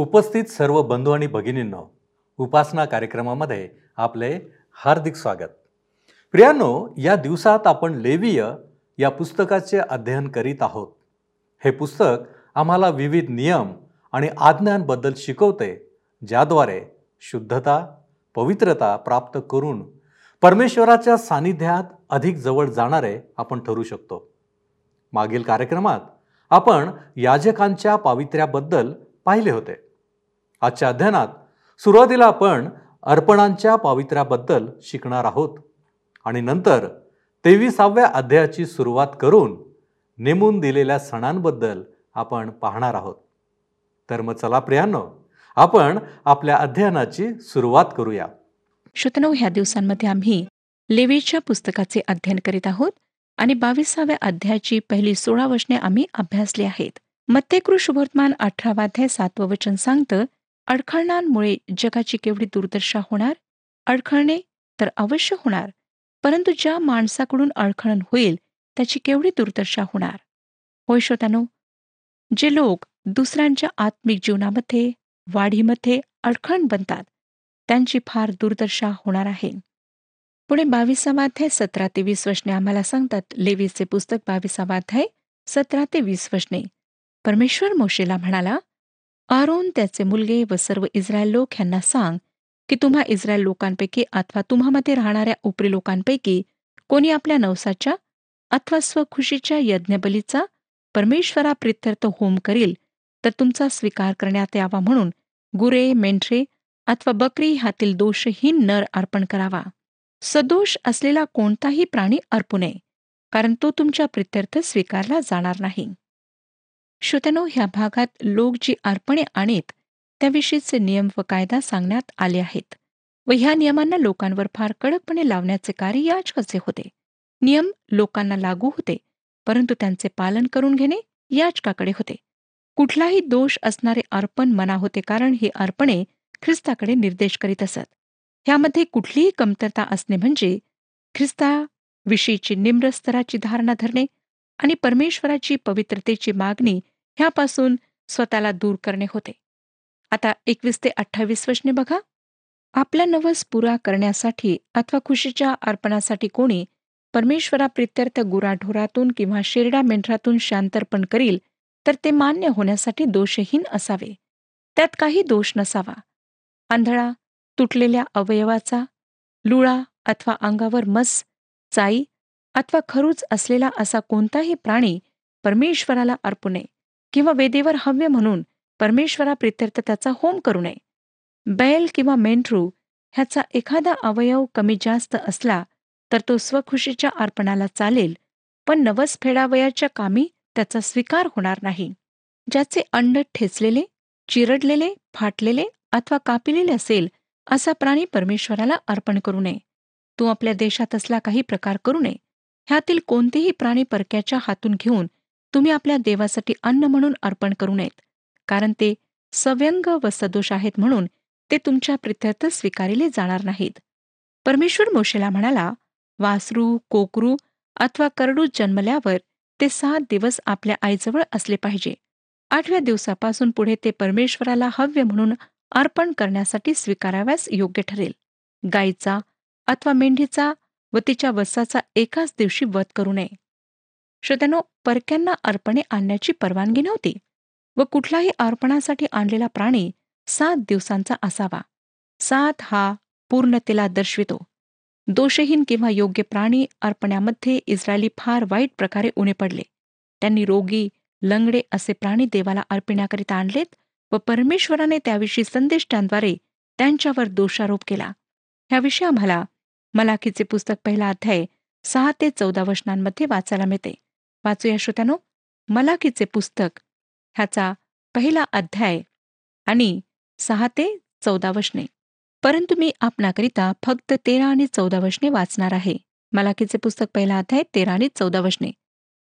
उपस्थित सर्व बंधू आणि भगिनींनो उपासना कार्यक्रमामध्ये आपले हार्दिक स्वागत. प्रियांनो या दिवसात आपण लेवीय या पुस्तकाचे अध्ययन करीत आहोत. हे पुस्तक आम्हाला विविध नियम आणि आज्ञांबद्दल शिकवते ज्याद्वारे शुद्धता पवित्रता प्राप्त करून परमेश्वराच्या सानिध्यात अधिक जवळ जाणारे आपण ठरू शकतो. मागील कार्यक्रमात आपण याजकांच्या पावित्र्याबद्दल पाहिले होते. आजच्या अध्ययनात सुरुवातीला आपण अर्पणांच्या पावित्र्याबद्दल शिकणार आहोत. आणि नंतर तेविसाव्या अध्यायाची सुरुवात करून नेमून दिलेल्या सणांबद्दल आपण पाहणार आहोत. तर मग चला प्रियांनो आपण आपल्या अध्ययनाची सुरुवात करूया. श्रोतनो ह्या दिवसांमध्ये आम्ही लेवीच्या पुस्तकाचे अध्ययन करीत आहोत आणि बावीसाव्या अध्यायाची पहिली सोळा वचने आम्ही अभ्यासली आहेत. मत्तेकृ शुभवर्तमान अठरावाध्याय सातवं वचन सांगतं अडखळणांमुळे जगाची केवढी दुर्दशा होणार? अडखळणे तर अवश्य होणार परंतु ज्या माणसाकडून अडखळण होईल त्याची केवढी दुर्दशा होणार? होय श्रोत्यानो जे लोक दुसऱ्यांच्या आत्मिक जीवनामध्ये वाढीमध्ये अडखण बनतात त्यांची फार दुर्दशा होणार आहे. पुणे बावीसावाध्याय सतरा ते वीस वचने आम्हाला सांगतात. लेवीचे पुस्तक बावीसावाध्याय सतरा ते वीस वचने. परमेश्वर मोशेला म्हणाला आरोन त्याचे मुलगे व सर्व इस्रायल लोक ह्यांना सांग की तुम्हा इस्रायल लोकांपैकी अथवा तुम्हामध्ये राहणाऱ्या उपरी लोकांपैकी कोणी आपल्या नवसाच्या अथवा स्वखुशीच्या यज्ञबलीचा परमेश्वरा प्रित्यर्थ होम करील तर तुमचा स्वीकार करण्यात यावा म्हणून गुरे मेंढरे अथवा बकरी ह्यातील दोषहीन नर अर्पण करावा. सदोष असलेला कोणताही प्राणी अर्पू नये कारण तो तुमच्या प्रित्यर्थ स्वीकारला जाणार नाही. श्रोत्यानो ह्या भागात लोक जी अर्पणे आणीत त्याविषयीचे नियम व कायदा सांगण्यात आले आहेत व ह्या नियमांना लोकांवर फार कडकपणे लावण्याचे कार्य याचकाचे होते. नियम लोकांना लागू होते परंतु त्यांचे पालन करून घेणे याचकाकडे होते. कुठलाही दोष असणारे अर्पण मना होते कारण ही अर्पणे ख्रिस्ताकडे निर्देश करीत असत. ह्यामध्ये कुठलीही कमतरता असणे म्हणजे ख्रिस्ताविषयीची निम्र स्तराची धारणा धरणे आणि परमेश्वराची पवित्रतेची मागणी ह्यापासून स्वतःला दूर करणे होते. आता एकवीस ते अठ्ठावीस वशने बघा. आपला नवस पुरा करण्यासाठी अथवा खुशीच्या अर्पणासाठी कोणी परमेश्वरा प्रित्यर्थ गुराढोरातून किंवा शिरडा मेंढरातून शांतर्पण करील तर ते मान्य होण्यासाठी दोषहीन असावे. त्यात काही दोष नसावा. आंधळा तुटलेल्या अवयवाचा लुळा अथवा अंगावर मस चाई अथवा खरूच असलेला असा कोणताही प्राणी परमेश्वराला अर्पू नये किंवा वेदेवर हव्य म्हणून परमेश्वरा प्रित्यर्थ त्याचा होम करू नये. बैल किंवा मेंढरू ह्याचा एखादा अवयव कमी जास्त असला तर तो स्वखुशीच्या अर्पणाला चालेल पण नवस फेडावयाच्या कामी त्याचा स्वीकार होणार नाही. ज्याचे अंड ठेचलेले चिरडलेले फाटलेले अथवा कापिलेले असेल असा प्राणी परमेश्वराला अर्पण करू नये. तू आपल्या देशात असला काही प्रकार करू नये ह्यातील कोणतेही प्राणी परक्याच्या हातून घेऊन तुम्ही आपल्या देवासाठी अन्न म्हणून अर्पण करू नयेत. कारण ते सव्यंग व सदोष आहेत म्हणून ते तुमच्या प्रित्यर्थ स्वीकारिले जाणार नाहीत. परमेश्वर मोशेला म्हणाला वासरू कोकरू अथवा करडू जन्मल्यावर ते सात दिवस आपल्या आईजवळ असले पाहिजे. आठव्या दिवसापासून पुढे ते परमेश्वराला हव्य म्हणून अर्पण करण्यासाठी स्वीकाराव्यास योग्य ठरेल. गायीचा अथवा मेंढीचा व तिच्या वसाचा एकाच दिवशी वध करू नये. श्रोत्यानो परक्यांना अर्पणे आणण्याची परवानगी नव्हती व कुठलाही अर्पणासाठी आणलेला प्राणी सात दिवसांचा असावा. सात हा पूर्णतेला दर्शवितो. दोषहीन किंवा योग्य प्राणी अर्पण्यामध्ये इस्रायली फार वाईट प्रकारे उणे पडले. त्यांनी रोगी लंगडे असे प्राणी देवाला अर्पिण्याकरिता आणलेत व परमेश्वराने त्याविषयी संदेष्टांद्वारे त्यांच्यावर दोषारोप केला. ह्याविषयी आम्हाला मलाखीचे पुस्तक पहिला अध्याय सहा ते चौदा वचनांमध्ये वाचायला मिळते. वाचूया श्रोत्यानो मलाखीचे पुस्तक ह्याचा पहिला अध्याय आणि सहा ते चौदा वचने. परंतु मी आपणाकरिता फक्त तेरा आणि चौदा वचने वाचणार आहे. मलाखीचे पुस्तक पहिला अध्याय तेरा आणि चौदा वचने.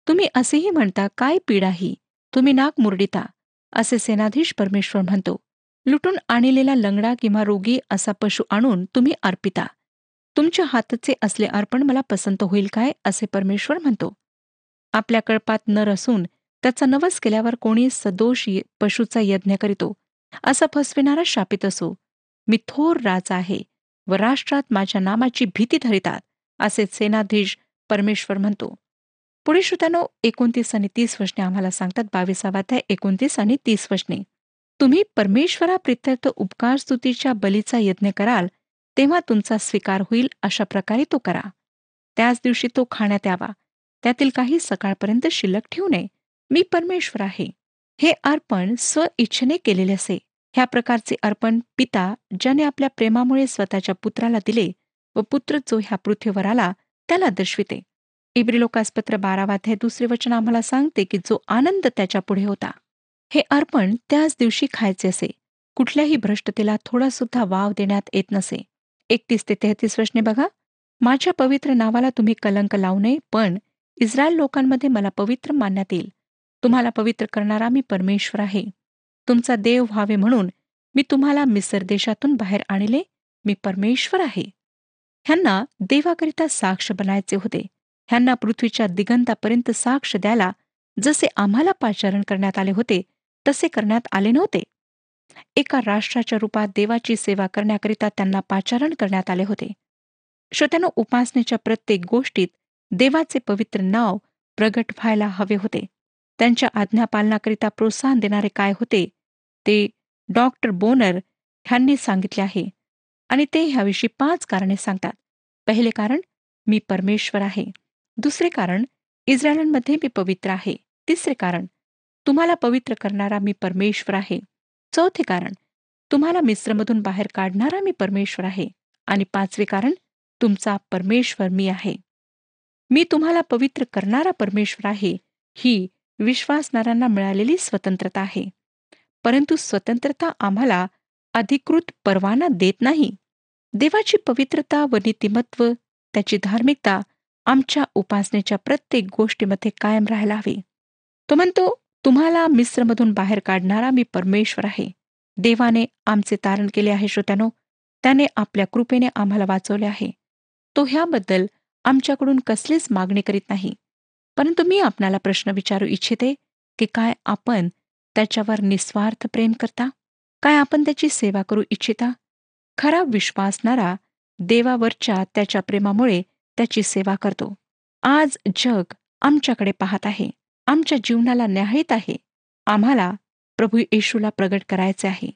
तुम्ही असेही म्हणता काय पीडा ही? तुम्ही नाक मुरडिता. असे सेनाधीश परमेश्वर म्हणतो लुटून आणलेला लंगडा किंवा रोगी असा पशु आणून तुम्ही अर्पिता. तुमच्या हातचे असले अर्पण मला पसंत होईल काय असे परमेश्वर म्हणतो. आपल्या कळपात नर असून त्याचा नवस केल्यावर कोणी सदोष पशुचा यज्ञ करीतो असा फसविणारा शापित असो. मी थोर राजा आहे व राष्ट्रात माझ्या नामाची भीती धरितात असे सेनाधीश परमेश्वर म्हणतो. पुढे श्रोत्यानो एकोणतीस आणि तीस वचने आम्हाला सांगतात बावीसावाध्याय एकोणतीस आणि तीस वचने. तुम्ही परमेश्वरा प्रित्यर्थ उपकार स्तुतीच्या बलीचा यज्ञ कराल तेव्हा तुमचा स्वीकार होईल अशा प्रकारे तो करा. त्याच दिवशी तो खाण्यात यावा. त्यातील काही सकाळपर्यंत शिल्लक ठेवू नये. मी परमेश्वर आहे. हे अर्पण स्व इच्छेने केलेले असे. ह्या प्रकारचे अर्पण पिता ज्याने आपल्या प्रेमामुळे स्वतःच्या पुत्राला दिले व पुत्र जो ह्या पृथ्वीवर आला त्याला दर्शविते. इब्री लोकासपत्र बारावाध्याय दुसरे वचन आम्हाला सांगते की जो आनंद त्याच्या पुढे होता. हे अर्पण त्याच दिवशी खायचे असे. कुठल्याही भ्रष्टतेला थोडा सुद्धा वाव देण्यात येत नसे. एकतीस ते तेहतीस वर्षने बघा. माझ्या पवित्र नावाला तुम्ही कलंक लावू नये पण इस्रायल लोकांमध्ये मला पवित्र मानण्यात येईल. तुम्हाला पवित्र करणारा मी परमेश्वर आहे. तुमचा देव व्हावे म्हणून मी तुम्हाला मिसर देशातून बाहेर आणले. मी परमेश्वर आहे. ह्यांना देवाकरिता साक्ष बनायचे होते. ह्यांना पृथ्वीच्या दिगंतापर्यंत साक्ष द्यायला जसे आम्हाला पाचारण करण्यात आले होते तसे करण्यात आले नव्हते. एका राष्ट्राच्या रूपात देवाची सेवा करण्याकरिता त्यांना पाचारण करण्यात आले होते. श्रोत्यानं उपासनेच्या प्रत्येक गोष्टीत देवाचे पवित्र नाव प्रगट व्हायला हवे होते. त्यांच्या आज्ञापालनाकरिता प्रोत्साहन देणारे काय होते ते डॉक्टर बोनर ह्यांनी सांगितले आहे आणि ते ह्याविषयी पाच कारणे सांगतात. पहिले कारण मी परमेश्वर आहे. दुसरे कारण इस्रायलमध्ये मी पवित्र आहे. तिसरे कारण तुम्हाला पवित्र करणारा मी परमेश्वर आहे. चौथे कारण तुम्हाला मिश्रमधून बाहेर काढणारा मी परमेश्वर आहे आणि पाचवे कारण तुमचा परमेश्वर मी आहे. मी तुम्हाला पवित्र करणारा परमेश्वर आहे ही विश्वासणाऱ्यांना मिळालेली स्वतंत्रता आहे. परंतु स्वतंत्रता आम्हाला अधिकृत परवाना देत नाही. देवाची पवित्रता व नीतिमत्व त्याची धार्मिकता आमच्या उपासनेच्या प्रत्येक गोष्टीमध्ये कायम राहायला हवी. तो म्हणतो तुम्हाला मिस्रमधून बाहेर काढणारा मी परमेश्वर आहे. देवाने आमचे तारण केले आहे श्रोत्यानो त्याने आपल्या कृपेने आम्हाला वाचवले आहे. तो ह्याबद्दल आमच्याकडून कसलीच मागणी करीत नाही. परंतु मी आपणाला प्रश्न विचारू इच्छिते की काय आपण त्याच्यावर निस्वार्थ प्रेम करता? काय आपण त्याची सेवा करू इच्छिता? खरा विश्वासणारा देवावरच्या त्याच्या प्रेमामुळे त्याची सेवा करतो. आज जग आमच्याकडे पाहत आहे. आमच्या जीवनाला न्याहित आहे. आम्हाला प्रभू येशूला प्रगट करायचे आहे.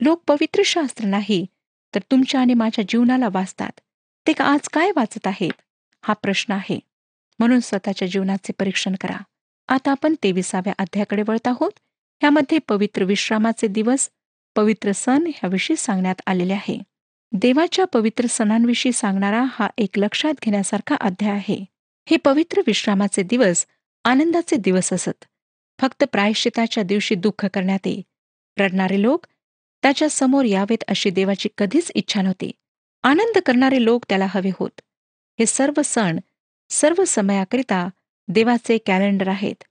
लोक पवित्र शास्त्र नाही तर तुमच्या आणि माझ्या जीवनाला वाचतात. ते का आज काय वाचत आहेत? हा प्रश्न आहे. म्हणून स्वतःच्या जीवनाचे परीक्षण करा. आता आपण तेविसाव्या अध्यायाकडे वळत आहोत. ह्यामध्ये पवित्र विश्रामाचे दिवस पवित्र सण ह्याविषयी सांगण्यात आलेले आहे. देवाच्या पवित्र सणांविषयी सांगणारा हा एक लक्षात घेण्यासारखा अध्याय आहे. हे पवित्र विश्रामाचे दिवस आनंदाचे दिवस असत. फक्त प्रायश्चिताच्या दिवशी दुःख करण्यात ये रडणारे लोक त्याच्यासमोर यावेत अशी देवाची कधीच इच्छा नव्हती. आनंद करणारे लोक त्याला हवे होत. हे सर्व सण सर्व समयाकरिता देवाचे कॅलेंडर आहेत.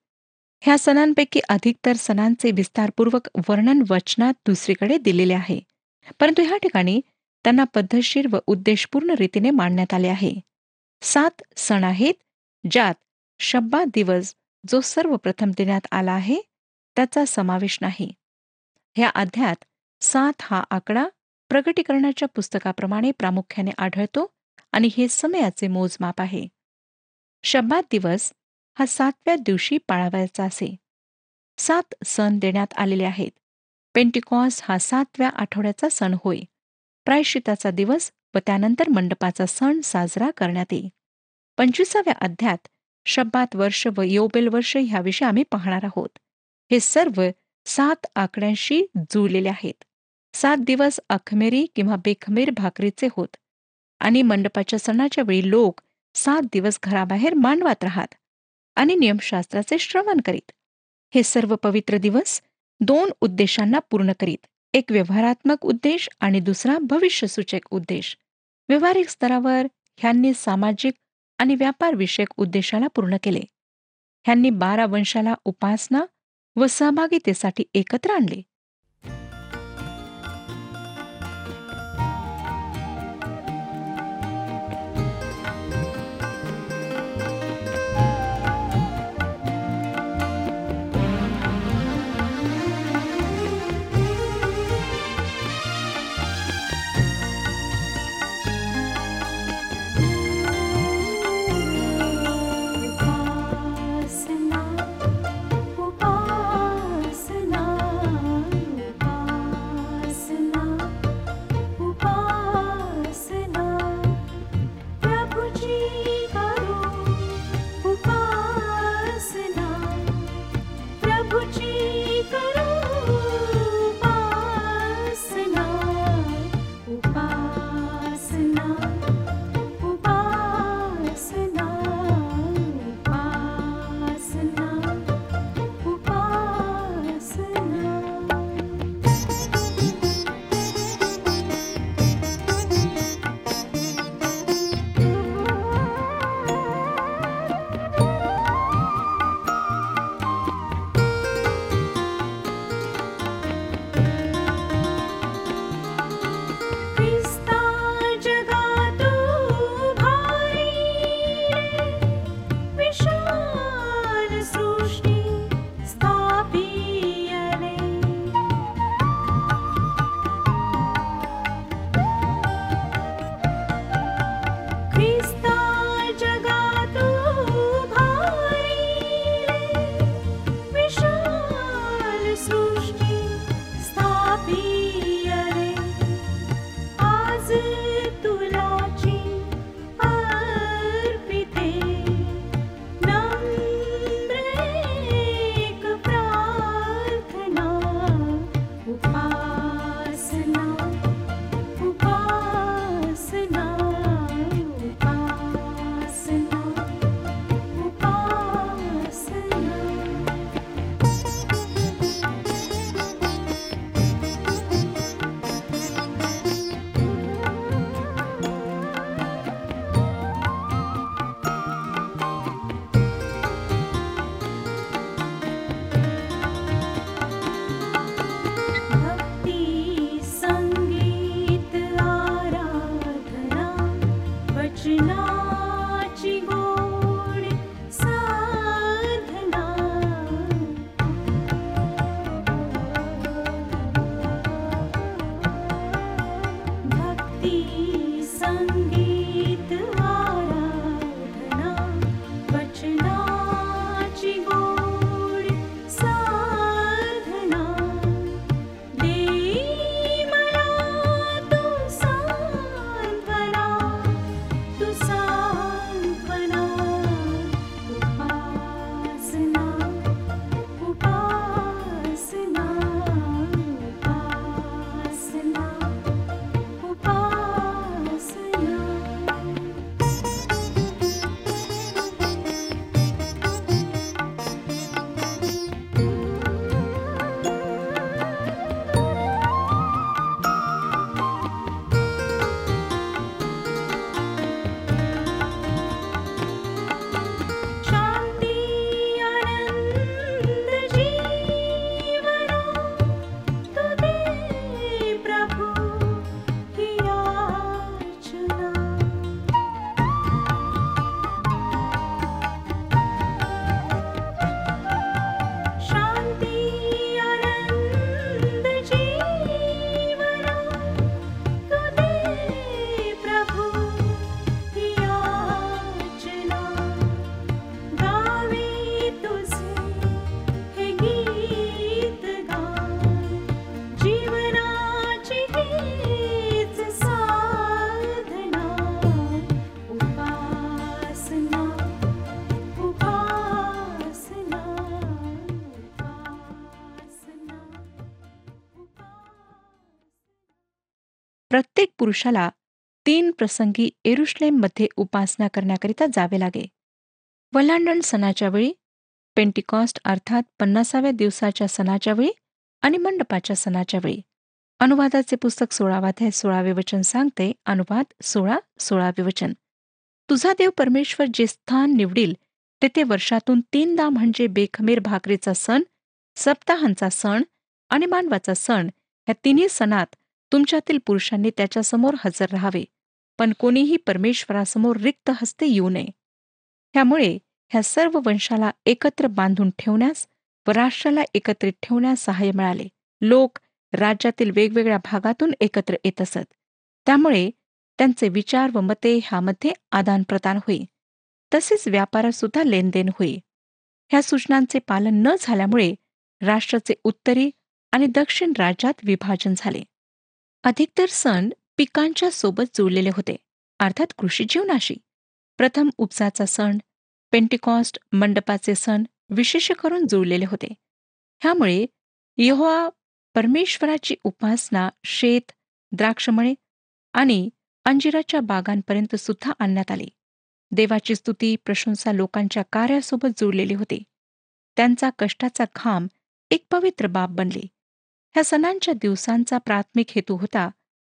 ह्या सणांपैकी अधिकतर सणांचे विस्तारपूर्वक वर्णन वचनात दुसरीकडे दिलेले आहे. परंतु ह्या ठिकाणी त्यांना पद्धतशीर व उद्देशपूर्ण रीतीने मांडण्यात आले आहे. सात सण आहेत ज्यात शब्बा दिवस जो सर्वप्रथम देण्यात आला आहे त्याचा समावेश नाही. ह्या अध्यात सात हा आकडा प्रगटीकरणाच्या पुस्तकाप्रमाणे प्रामुख्याने आढळतो आणि हे समयाचे मोजमाप आहे. शब्बात दिवस हा सातव्या दिवशी पाळावायचा असे. सात सण देण्यात आलेले आहेत. पेंटिकॉस हा सातव्या आठवड्याचा सण होय. प्रायश्चिताचा दिवस व त्यानंतर मंडपाचा सण साजरा करण्यात येई पंचवीसाव्या अध्यात शब्बात वर्ष व योबेल वर्ष ह्याविषयी आम्ही पाहणार आहोत. हे सर्व सात आकड्यांशी जुळलेले आहेत. सात दिवस अखमेरी किंवा बेखमेर भाकरीचे होत. आणि मंडपाच्या सणाच्या वेळी लोक सात दिवस घराबाहेर मांडवात राहत आणि नियमशास्त्राचे श्रवण करीत. हे सर्व पवित्र दिवस दोन उद्देशांना पूर्ण करीत. एक व्यवहारात्मक उद्देश आणि दुसरा भविष्यसूचक उद्देश. व्यवहारिक स्तरावर ह्यांनी सामाजिक आणि व्यापारविषयक उद्देशाला पूर्ण केले. ह्यांनी बारा वंशाला उपासना व सहभागितेसाठी एकत्र आणले. पुरुषाला तीन प्रसंगी एरुश्लेममध्ये उपासना करण्याकरिता जावे लागे. वल्लांडण सणाच्या वेळी पेंटिकॉस्ट अर्थात पन्नासाव्या दिवसाच्या सणाच्या वेळी आणि मंडपाच्या सणाच्या वेळी. अनुवादाचे पुस्तक सोळावाध्याय सोळावे वचन सांगते अनुवाद सोळा सोळावे वचन. तुझा देव परमेश्वर जे स्थान निवडील तेथे वर्षातून तीनदा म्हणजे बेखमीर भाकरीचा सण सप्ताहांचा सण आणि मानवाचा सण ह्या तिन्ही सणात तुमच्यातील पुरुषांनी त्याच्यासमोर हजर राहावे पण कोणीही परमेश्वरासमोर रिक्त हस्ते येऊ नये. ह्यामुळे ह्या सर्व वंशाला एकत्र बांधून ठेवण्यास व राष्ट्राला एकत्रित ठेवण्यास सहाय्य मिळाले. लोक राज्यातील वेगवेगळ्या भागातून एकत्र येत असत. त्यामुळे त्यांचे विचार व मते ह्यामध्ये आदानप्रदान होई. तसेच व्यापारात सुद्धा लेनदेन होई. ह्या सूचनांचे पालन न झाल्यामुळे राष्ट्राचे उत्तरी आणि दक्षिण राज्यात विभाजन झाले. अधिकतर सण पिकांच्या सोबत जुळलेले होते. अर्थात कृषी जीवनाशी. प्रथम उपसाचा सण पेंटिकॉस्ट मंडपाचे सण विशेष करून जुळलेले होते. ह्यामुळे यहोवा परमेश्वराची उपासना शेत द्राक्षमळे आणि अंजिराच्या बागांपर्यंत सुद्धा आणण्यात आली. देवाची स्तुती प्रशंसा लोकांच्या कार्यासोबत जुळलेली होती. त्यांचा कष्टाचा घाम एक पवित्र बाब बनले. ह्या सणांच्या दिवसांचा प्राथमिक हेतू होता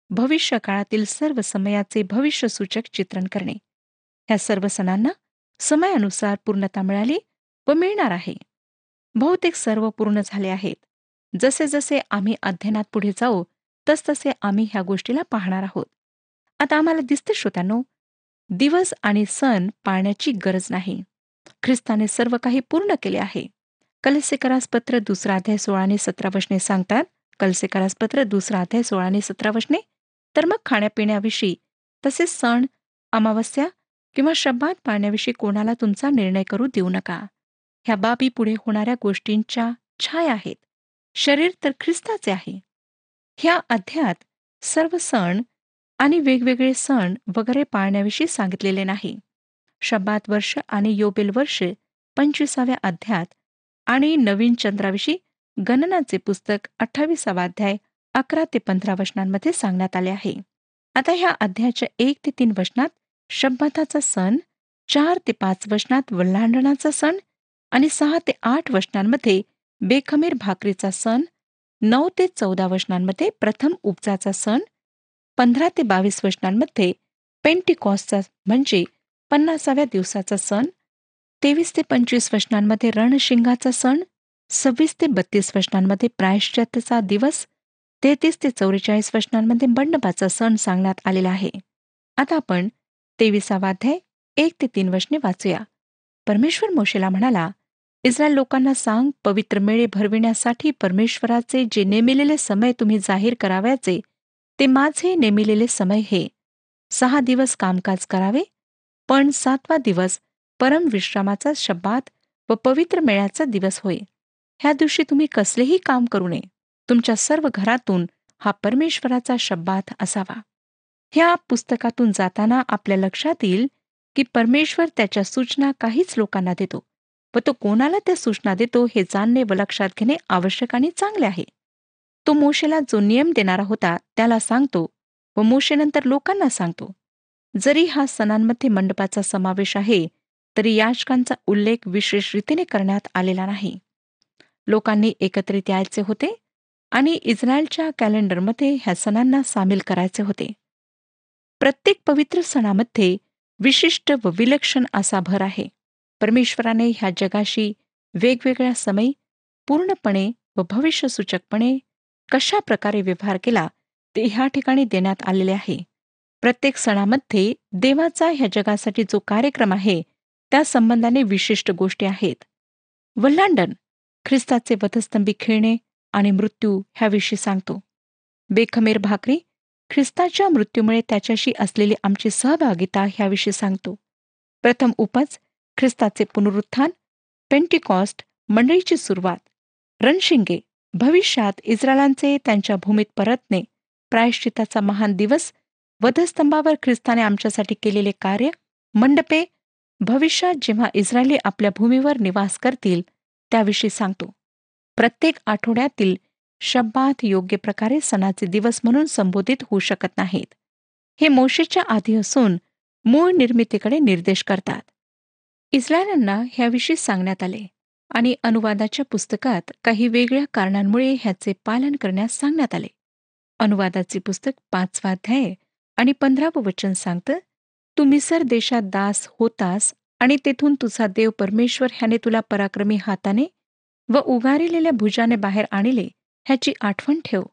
भविष्य काळातील सर्व समयाचे भविष्यसूचक चित्रण करणे. ह्या सर्व सणांना समयानुसार पूर्णता मिळाली व मिळणार आहे. बहुतेक सर्व पूर्ण झाले आहेत. जसे जसे आम्ही अध्ययनात पुढे जाऊ तसतसे आम्ही ह्या गोष्टीला पाहणार आहोत. आता आम्हाला दिसते श्रोत्यांनो दिवस आणि सण पाळण्याची गरज नाही. ख्रिस्ताने सर्व काही पूर्ण केले आहे. कलसेकरासपत्र दुसरा अध्याय सोळाने सतरा वशने सांगतात कलसेकरास पत्र दुसरा अध्याय सोळाने सतरा वशने तर मग खाण्यापिण्याविषयी तसेच सण अमावस्या किंवा शब्दात पाळण्याविषयी कोणाला तुमचा निर्णय करू देऊ नका. ह्या बाबी पुढे होणाऱ्या गोष्टींच्या छाया आहेत. शरीर तर ख्रिस्ताचे आहे. ह्या अध्यात सर्व सण आणि वेगवेगळे सण वगैरे पाळण्याविषयी सांगितलेले नाही. शब्दात वर्ष आणि योबेल वर्ष पंचवीसाव्या अध्यात आणि नवीन चंद्राविषयी गणनाचे पुस्तक अठ्ठावीसावा अध्याय अकरा ते पंधरा वचनांमध्ये सांगण्यात आले आहे. आता ह्या अध्यायाच्या एक ते तीन वचनात शब्दाचा सण चार ते पाच वचनात वल्हांडणाचा सण आणि सहा ते आठ वचनांमध्ये बेखमीर भाकरीचा सण नऊ ते चौदा वचनांमध्ये प्रथम उपजाचा सण पंधरा ते बावीस वचनांमध्ये पेंटिकॉसचा म्हणजे पन्नासाव्या दिवसाचा सण तेवीस ते पंचवीस वचनांमध्ये रणशिंगाचा सण सव्वीस ते बत्तीस वचनांमध्ये प्रायश्चात्याचा दिवस तेहतीस ते चौवेचाळीस वचनांमध्ये बंडपाचा सण सांगण्यात आलेला आहे. आता आपण तेविसावाध्याय एक ते तीन वचने वाचूया. परमेश्वर मोशेला म्हणाला इस्रायल लोकांना सांग पवित्र मेळे भरविण्यासाठी परमेश्वराचे जे नेमिलेले समय तुम्ही जाहीर करावयाचे ते माझे नेमिलेले समय हे. सहा दिवस कामकाज करावे पण सातवा दिवस परम विश्रामाचा शब्दात व पवित्र मेळ्याचा दिवस होय. ह्या दिवशी तुम्ही कसलेही काम करू नये. तुमच्या सर्व घरातून हा परमेश्वराचा शब्दात असावा. ह्या पुस्तकातून जाताना आपल्या लक्षात येईल की परमेश्वर त्याच्या सूचना काहीच लोकांना देतो व तो कोणाला त्या सूचना देतो हे जाणणे व लक्षात घेणे आवश्यक आणि चांगले आहे. तो मोशेला जो नियम देणारा होता त्याला सांगतो व मोशेनंतर लोकांना सांगतो. जरी हा सणांमध्ये मंडपाचा समावेश आहे तरी याचकांचा उल्लेख विशेष रीतीने करण्यात आलेला नाही. लोकांनी एकत्रित यायचे होते आणि इस्रायलच्या कॅलेंडरमध्ये ह्या सणांना सामील करायचे होते. प्रत्येक पवित्र सणामध्ये विशिष्ट व विलक्षण असा भर आहे. परमेश्वराने ह्या जगाशी वेगवेगळ्या समय पूर्णपणे व भविष्यसूचकपणे कशा प्रकारे व्यवहार केला ते ह्या ठिकाणी देण्यात आलेले आहे. प्रत्येक सणामध्ये देवाचा ह्या जगासाठी जो कार्यक्रम आहे त्या संबंधाने विशिष्ट गोष्टी आहेत. वल्लांडन ख्रिस्ताचे वधस्तंभी खेळणे आणि मृत्यू ह्याविषयी सांगतो. बेखमेर भाकरी ख्रिस्ताच्या मृत्यूमुळे त्याच्याशी असलेली आमची सहभागिता ह्याविषयी सांगतो. प्रथम उपज ख्रिस्ताचे पुनरुत्थान पेंटिकॉस्ट मंडळीची सुरुवात रणशिंगे भविष्यात इस्रायलांचे त्यांच्या भूमीत परतणे प्रायश्चिताचा महान दिवस वधस्तंभावर ख्रिस्ताने आमच्यासाठी केलेले कार्य मंडपे भविष्यात जेव्हा इस्रायली आपल्या भूमीवर निवास करतील त्याविषयी सांगतो. प्रत्येक आठवड्यातील शब्दात योग्य प्रकारे सणाचे दिवस म्हणून संबोधित होऊ शकत नाहीत. हे मोशेच्या आधी असून मूळ निर्मितीकडे निर्देश करतात. इस्रायलांना ह्याविषयी सांगण्यात आले आणि अनुवादाच्या पुस्तकात काही वेगळ्या कारणांमुळे ह्याचे पालन करण्यास सांगण्यात आले. अनुवादाचे पुस्तक पाचवा अध्याय आणि पंधरावं वचन सांगतं तू मिसर देशात दास होतास आणि तेथून तुझा देव परमेश्वर ह्याने तुला पराक्रमी हाताने व उगारिलेल्या भुजाने बाहेर आणले ह्याची आठवण ठेव.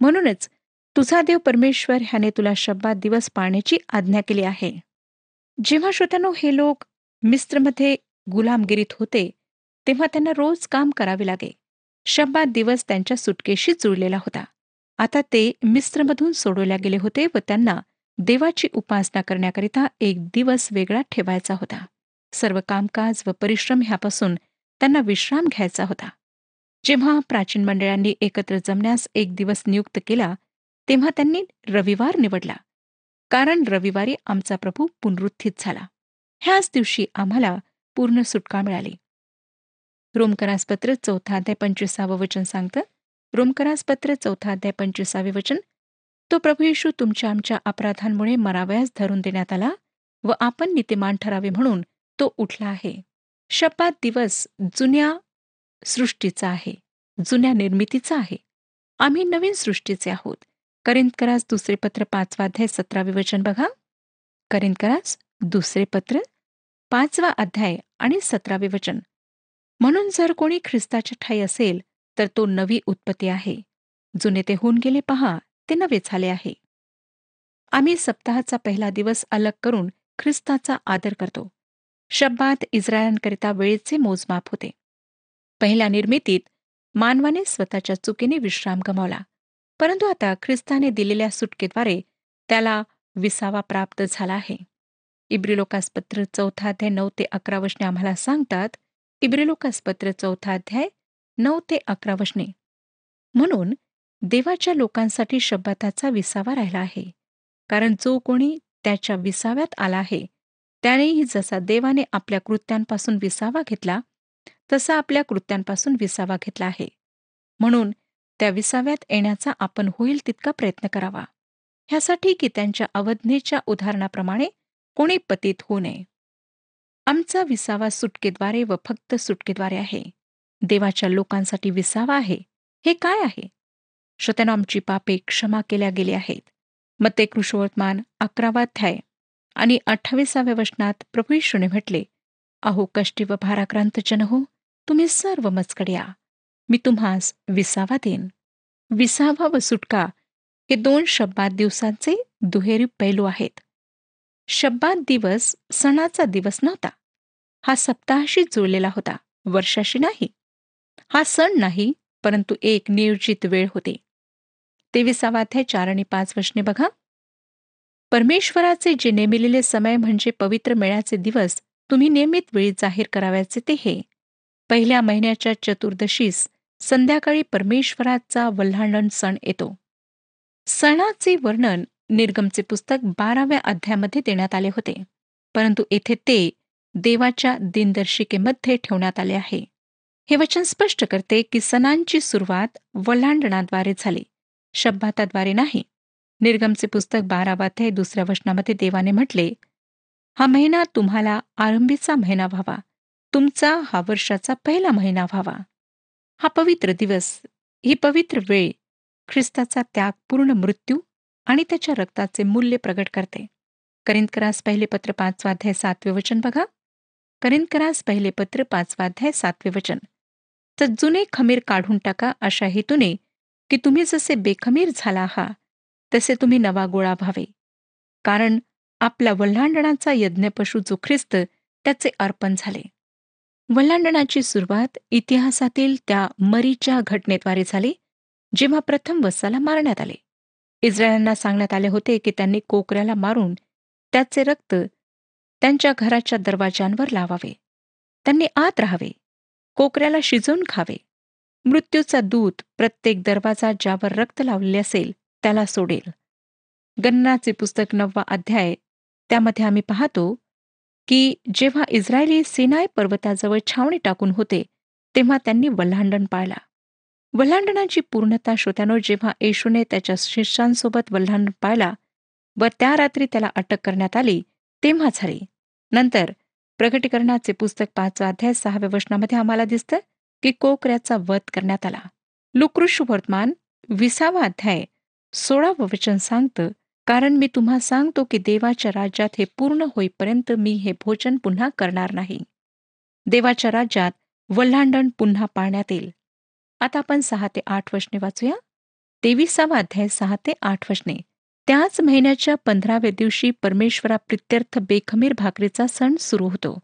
म्हणूनच तुझा देव परमेश्वर ह्याने तुला शब्दात दिवस पाळण्याची आज्ञा केली आहे. जेव्हा श्रोत्यानो हे लोक मिस्त्रमध्ये गुलामगिरीत होते तेव्हा त्यांना रोज काम करावे लागे. शब्दात दिवस त्यांच्या सुटकेशी जुळलेला होता. आता ते मिस्त्रमधून सोडवल्या गेले होते व त्यांना देवाची उपासना करण्याकरिता एक दिवस वेगळा ठेवायचा होता. सर्व कामकाज व परिश्रम ह्यापासून त्यांना विश्राम घ्यायचा होता. जेव्हा प्राचीन मंडळांनी एकत्र जमण्यास एक दिवस नियुक्त केला तेव्हा त्यांनी रविवार निवडला. कारण रविवारी आमचा प्रभू पुनरुत्थित झाला. ह्याच दिवशी आम्हाला पूर्ण सुटका मिळाली. रोमकरासपत्र चौथा अध्याय पंचवीसावं वचन सांगतं. रोमकरासपत्र चौथा अध्याय पंचवीसावे वचन तो प्रभू येशू तुमच्या आमच्या अपराधांमुळे मरावयास धरून देण्यात आला व आपण नीतिमान ठरावे म्हणून तो उठला आहे. शपात दिवस जुन्या सृष्टीचा आहे जुन्या निर्मितीचा आहे. आम्ही नवीन सृष्टीचे आहोत. करिंदकरास दुसरे पत्र पाचवा अध्याय सतरावे वचन बघा. करिंदकरास दुसरे पत्र पाचवा अध्याय आणि सतरावे वचन. म्हणून जर कोणी ख्रिस्ताच्या ठाई असेल तर तो नवी उत्पत्ती आहे. जुने ते होऊन गेले पहा. ते नवे झाले आहे. आम्ही सप्ताहाचा पहिला दिवस अलग करून ख्रिस्ताचा आदर करतो. शब्दात इस्रायलांकरिता वेळेचे मोजमाप होते. पहिल्या निर्मितीत मानवाने स्वतःच्या चुकीने विश्राम गमावला परंतु आता ख्रिस्ताने दिलेल्या सुटकेद्वारे त्याला विसावा प्राप्त झाला आहे. इब्रिलोकासपत्र चौथा अध्याय नऊ ते अकरा वशने आम्हाला सांगतात इब्रिलोकासपत्र चौथा अध्याय नऊ ते अकरा वशने म्हणून देवाच्या लोकांसाठी शब्दाचा विसावा राहिला आहे. कारण जो कोणी त्याच्या विसाव्यात आला आहे त्यानेही जसा देवाने आपल्या कृत्यांपासून विसावा घेतला तसा आपल्या कृत्यांपासून विसावा घेतला आहे. म्हणून त्या विसाव्यात येण्याचा आपण होईल तितका प्रयत्न करावा. ह्यासाठी की त्यांच्या अवज्ञेच्या उदाहरणाप्रमाणे कोणी पतित होऊ नये. आमचा विसावा सुटकेद्वारे व फक्त सुटकेद्वारे आहे. देवाच्या लोकांसाठी विसावा आहे. हे काय आहे? शतनामची आमची पापे क्षमा केल्या गेली आहेत. मग ते अकरावा अकरावाध्याय आणि अठ्ठावीसाव्या वचनात प्रभू येशूने म्हटले अहो कष्टी व भाराक्रांत जन हो तुम्ही सर्व मजकड्या. मी तुम्हास विसावा देईन. विसावा व सुटका हे दोन शब्दात दिवसांचे दुहेरी पैलू आहेत. शब्दात दिवस सणाचा दिवस नव्हता. हा सप्ताहाशी जुळलेला होता वर्षाशी नाही. हा सण नाही परंतु एक नियोजित वेळ होती. तेविसावाध्याय चार आणि पाच वशने बघा. परमेश्वराचे जे नेमिलेले समय म्हणजे पवित्र मेळ्याचे दिवस तुम्ही नियमित वेळी जाहीर करावयाचे ते हे. पहिल्या महिन्याच्या चतुर्दशीस संध्याकाळी परमेश्वराचा वल्हांडण सण येतो. सणाचे वर्णन निर्गमचे पुस्तक बाराव्या अध्यायामध्ये देण्यात आले होते. परंतु येथे ते देवाच्या दिनदर्शिकेमध्ये ठेवण्यात आले आहे. हे वचन स्पष्ट करते की सणांची सुरुवात वल्हांडणाद्वारे झाली. शब्दाताद्वारे नाही. निर्गमचे पुस्तक बारावाध्याय दुसऱ्या वचनामध्ये देवाने म्हटले हा महिना तुम्हाला आरंभीचा महिना व्हावा. तुमचा हा वर्षाचा पहिला महिना व्हावा. हा पवित्र दिवस ही पवित्र वेळ ख्रिस्ताचा त्याग पूर्ण मृत्यू आणि त्याच्या रक्ताचे मूल्य प्रगट करते. करिंदकरास पहिले पत्र पाचवाध्याय सातवे वचन बघा. करिंदकरास पहिले पत्र पाचवाध्याय सातवे वचन. तर जुने खमीर काढून टाका अशा हेतूने की तुम्ही जसे बेखमीर झाला आहात तसे तुम्ही नवा गोळा व्हावे. कारण आपला वल्हांडणाचा यज्ञपशू जो ख्रिस्त त्याचे अर्पण झाले. वल्हांडणाची सुरुवात इतिहासातील त्या मरीच्या घटनेद्वारे झाली जेव्हा प्रथम वस्साला मारण्यात आले. इस्रायलांना सांगण्यात आले होते की त्यांनी कोकऱ्याला मारून त्याचे रक्त त्यांच्या घराच्या दरवाजांवर लावावे. त्यांनी आत राहावे. कोकऱ्याला शिजवून खावे. मृत्यूचा दूत प्रत्येक दरवाजा ज्यावर रक्त लावलेले असेल त्याला सोडेल. गन्नाचे पुस्तक नववा अध्याय. त्यामध्ये आम्ही पाहतो की जेव्हा इस्रायली सिनाय पर्वताजवळ छावणी टाकून होते तेव्हा त्यांनी वल्हांडण पाळला. वल्हांडणाची पूर्णता श्रोत्यानो जेव्हा येशूने त्याच्या शिष्यांसोबत वल्हांडण पाळला व त्या रात्री त्याला अटक करण्यात आली तेव्हा झाली. नंतर प्रगटीकरणाचे पुस्तक पाचवा अध्याय सहाव्या वचनामध्ये आम्हाला दिसतं की कोकऱ्याचा वध करण्यात आला. लुकृष वर्तमान विसावा अध्याय सोळावं वचन सांगतं कारण मी तुम्हा सांगतो की देवाच्या राज्यात हे पूर्ण होईपर्यंत मी हे भोजन पुन्हा करणार नाही. देवाच्या राज्यात वल्हांडण पुन्हा पाळण्यात येईल. आता आपण सहा ते आठ वचने वाचूया. तेविसावा अध्याय सहा ते आठ वचने त्याच महिन्याच्या पंधराव्या दिवशी परमेश्वरा प्रित्यर्थ बेखमीर भाकरीचा सण सुरू होतो.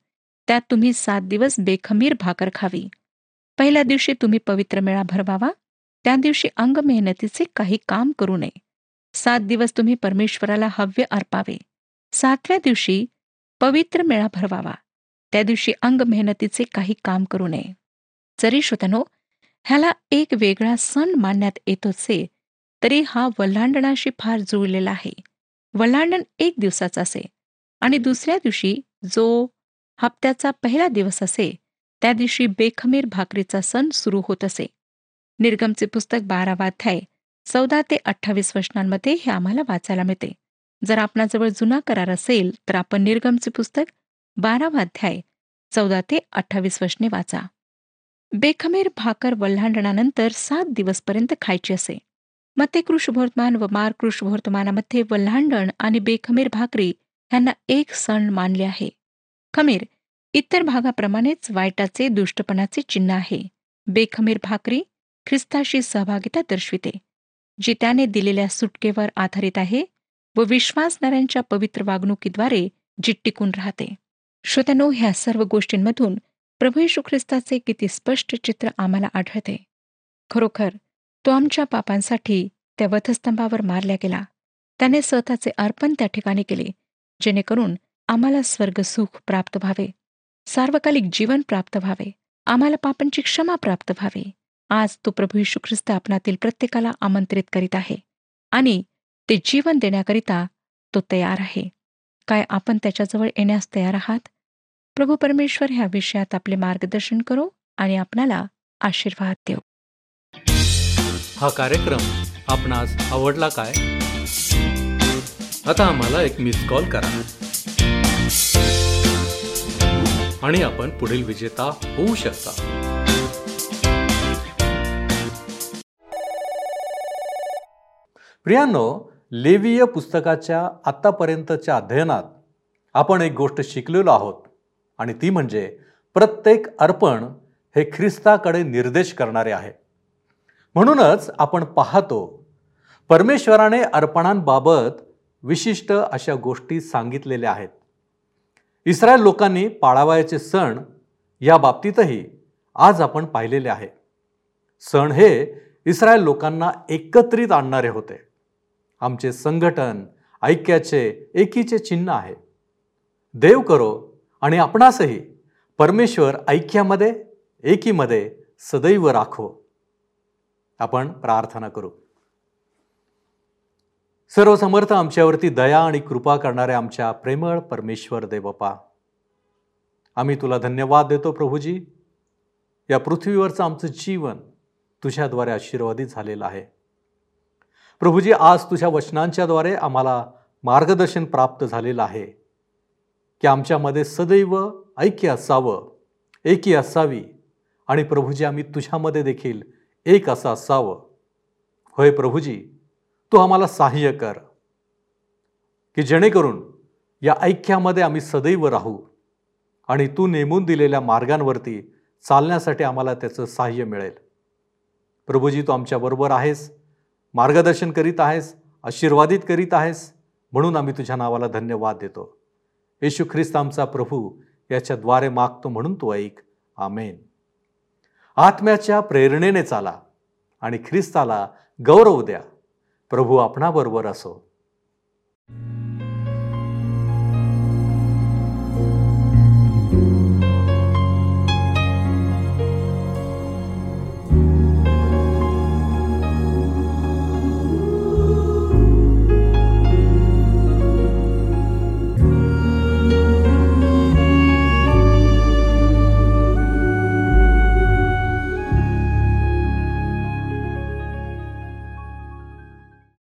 त्यात तुम्ही सात दिवस बेखमीर भाकर खावी. पहिल्या दिवशी तुम्ही पवित्र मेळा भरवावा. त्या दिवशी अंग मेहनतीचे काही काम करू नये. सात दिवस तुम्ही परमेश्वराला हव्य अर्पावे. सातव्या दिवशी पवित्र मेळा भरवावा. त्या दिवशी अंग मेहनतीचे काही काम करू नये. जरी श्रोतनो ह्याला एक वेगळा सण मानण्यात येत असे तरी हा वल्हांडणाशी फार जुळलेला आहे. वल्हांडण एक दिवसाचा असे आणि दुसऱ्या दिवशी जो हप्त्याचा पहिला दिवस असे त्या दिवशी बेखमीर भाकरीचा सण सुरू होत असे. निर्गमचे पुस्तक बारावाध्याय चौदा ते अठ्ठावीस वचनांमध्ये हे आम्हाला वाचायला मिळते. जर आपणाजवळ जुना करार असेल तर आपण निर्गमचे पुस्तक बारावाध्याय चौदा ते अठ्ठावीस वचने वाचा. बेखमीर भाकर वल्हांडणानंतर सात दिवसपर्यंत खायची असे. मग ते कृषभोर्तमान व मार कृषभोर्तमानामध्ये वल्हांडण आणि बेखमीर भाकरी ह्यांना एक सण मानले आहे. खमीर इतर भागाप्रमाणेच वाईटाचे दुष्टपणाचे चिन्ह आहे. बेखमीर भाकरी ख्रिस्ताशी सहभागिता दर्शविते. जी त्याने दिलेल्या सुटकेवर आधारित आहे व विश्वासणाऱ्यांच्या पवित्र वागणुकीद्वारे जी टिकून राहते. श्रोत्यानो ह्या सर्व गोष्टींमधून प्रभू येशू ख्रिस्ताचे किती स्पष्ट चित्र आम्हाला आढळते. खरोखर तो आमच्या पापांसाठी त्या वधस्तंभावर मारल्या गेला. त्याने स्वतःचे अर्पण त्या ठिकाणी केले जेणेकरून आम्हाला स्वर्ग सुख प्राप्त व्हावे. सार्वकालिक जीवन प्राप्त व्हावे. आम्हाला पापांची क्षमा प्राप्त व्हावी. आज तो प्रभू यशू ख्रिस्त आपणातील प्रत्येकाला आमंत्रित करीत आहे आणि ते जीवन देण्याकरिता तो तयार आहे. काय आपण त्याच्याजवळ येण्यास तयार आहात? प्रभू परमेश्वर ह्या विषयात आपले मार्गदर्शन करो आणि आपणाला आशीर्वाद देऊ हा कार्यक्रम आपणास आवडला काय? आता आम्हाला एक मिस कॉल करा. आणि आपण पुढील विजेता होऊ शकता. प्रियांनो लेवीय पुस्तकाच्या आत्तापर्यंतच्या अध्ययनात आपण एक गोष्ट शिकलेलो आहोत आणि ती म्हणजे प्रत्येक अर्पण हे ख्रिस्ताकडे निर्देश करणारे आहे. म्हणूनच आपण पाहतो परमेश्वराने अर्पणांबाबत विशिष्ट अशा गोष्टी सांगितलेल्या आहेत. इस्रायल लोकांनी पाळावयाचे सण या बाबतीतही आज आपण पाहिलेले आहे. सण हे इस्रायल लोकांना एकत्रित आणणारे होते. आमचे संघटन ऐक्याचे एकीचे चिन्ह आहे. देव करो आणि आपणासही परमेश्वर ऐक्यामध्ये एकीमध्ये सदैव राखो. आपण प्रार्थना करू. सर्व समर्थ आमच्यावरती दया आणि कृपा करणाऱ्या आमच्या प्रेमळ परमेश्वर देवपा आम्ही तुला धन्यवाद देतो प्रभूजी. या पृथ्वीवरचं आमचं जीवन तुझ्याद्वारे आशीर्वादित झालेलं आहे. प्रभूजी आज तुझ्या वचनांच्याद्वारे आम्हाला मार्गदर्शन प्राप्त झालेलं आहे. की आमच्यामध्ये सदैव ऐक्य असावं एकी असावी आणि प्रभूजी आम्ही तुझ्यामध्ये देखील एक असं असावं. होय प्रभूजी तू आम्हाला सहाय्य कर की जेणेकरून या ऐक्यामध्ये आम्ही सदैव राहू आणि तू नेमून दिलेल्या मार्गांवरती चालण्यासाठी आम्हाला त्याचं सहाय्य मिळेल. प्रभूजी तू आमच्याबरोबर आहेस मार्गदर्शन करीत आहेस आशीर्वादित करीत आहेस म्हणून आम्ही तुझ्या नावाला धन्यवाद देतो. येशू ख्रिस्त आमचा प्रभू याच्याद्वारे मागतो म्हणून तू ऐक. आमेन. आत्म्याच्या प्रेरणेने चाला आणि ख्रिस्ताला गौरव द्या. प्रभू आपणाबरोबर असो.